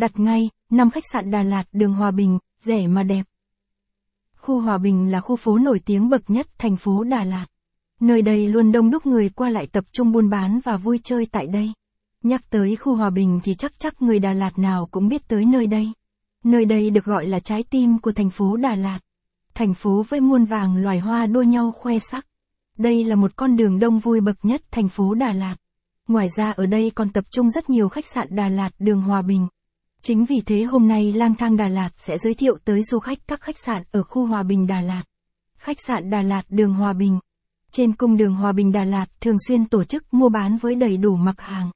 đặt ngay, năm khách sạn Đà Lạt đường Hòa Bình, rẻ mà đẹp. Khu Hòa Bình là khu phố nổi tiếng bậc nhất thành phố Đà Lạt. Nơi đây luôn đông đúc người qua lại tập trung buôn bán và vui chơi tại đây. Nhắc tới khu Hòa Bình thì chắc chắc người Đà Lạt nào cũng biết tới nơi đây. Nơi đây được gọi là trái tim của thành phố Đà Lạt. Thành phố với muôn vàng loài hoa đua nhau khoe sắc. Đây là một con đường đông vui bậc nhất thành phố Đà Lạt. Ngoài ra ở đây còn tập trung rất nhiều khách sạn Đà Lạt đường Hòa Bình. Chính vì thế hôm nay Lang thang Đà Lạt sẽ giới thiệu tới du khách các khách sạn ở khu Hòa Bình Đà Lạt. Khách sạn Đà Lạt đường Hòa Bình. Trên cung đường Hòa Bình Đà Lạt thường xuyên tổ chức mua bán với đầy đủ mặt hàng.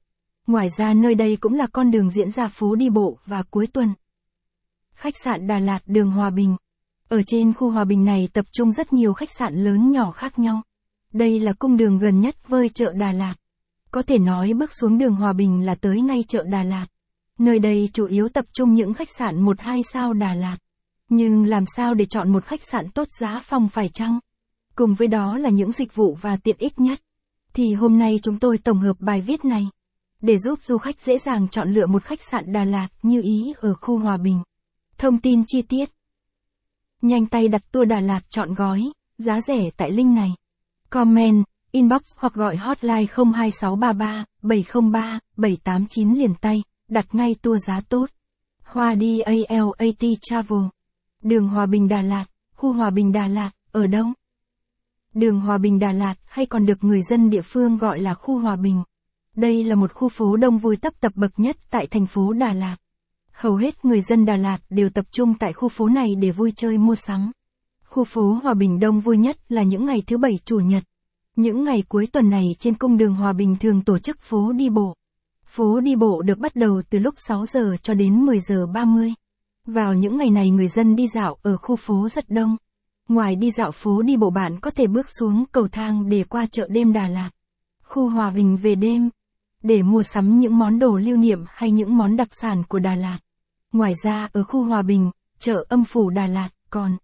Ngoài ra nơi đây cũng là con đường diễn ra phố đi bộ và cuối tuần. Khách sạn Đà Lạt đường Hòa Bình. Ở trên khu Hòa Bình này tập trung rất nhiều khách sạn lớn nhỏ khác nhau. Đây là cung đường gần nhất với chợ Đà Lạt. Có thể nói bước xuống đường Hòa Bình là tới ngay chợ Đà Lạt. Nơi đây chủ yếu tập trung những khách sạn 1-2 sao Đà Lạt. Nhưng làm sao để chọn một khách sạn tốt giá phòng phải chăng? Cùng với đó là những dịch vụ và tiện ích nhất. Thì hôm nay chúng tôi tổng hợp bài viết này. Để giúp du khách dễ dàng chọn lựa một khách sạn Đà Lạt như ý ở khu Hòa Bình. Thông tin chi tiết. Nhanh tay đặt tour Đà Lạt chọn gói, giá rẻ tại link này. Comment, inbox hoặc gọi hotline 02633 703 789 liền tay, đặt ngay tour giá tốt. Hoa đi ALAT Travel. Đường Hòa Bình Đà Lạt, khu Hòa Bình Đà Lạt, ở đâu? Đường Hòa Bình Đà Lạt hay còn được người dân địa phương gọi là khu Hòa Bình. Đây là một khu phố đông vui tấp tập bậc nhất tại thành phố Đà Lạt. Hầu hết người dân Đà Lạt đều tập trung tại khu phố này để vui chơi mua sắm. Khu phố Hòa Bình đông vui nhất là những ngày thứ bảy chủ nhật. Những ngày cuối tuần này trên cung đường Hòa Bình thường tổ chức phố đi bộ. Phố đi bộ được bắt đầu từ lúc 6 giờ cho đến 10 giờ 30. Vào những ngày này người dân đi dạo ở khu phố rất đông. Ngoài đi dạo phố đi bộ bạn có thể bước xuống cầu thang để qua chợ đêm Đà Lạt. Khu Hòa Bình về đêm. Để mua sắm những món đồ lưu niệm hay những món đặc sản của Đà Lạt. Ngoài ra ở khu Hòa Bình, chợ âm phủ Đà Lạt còn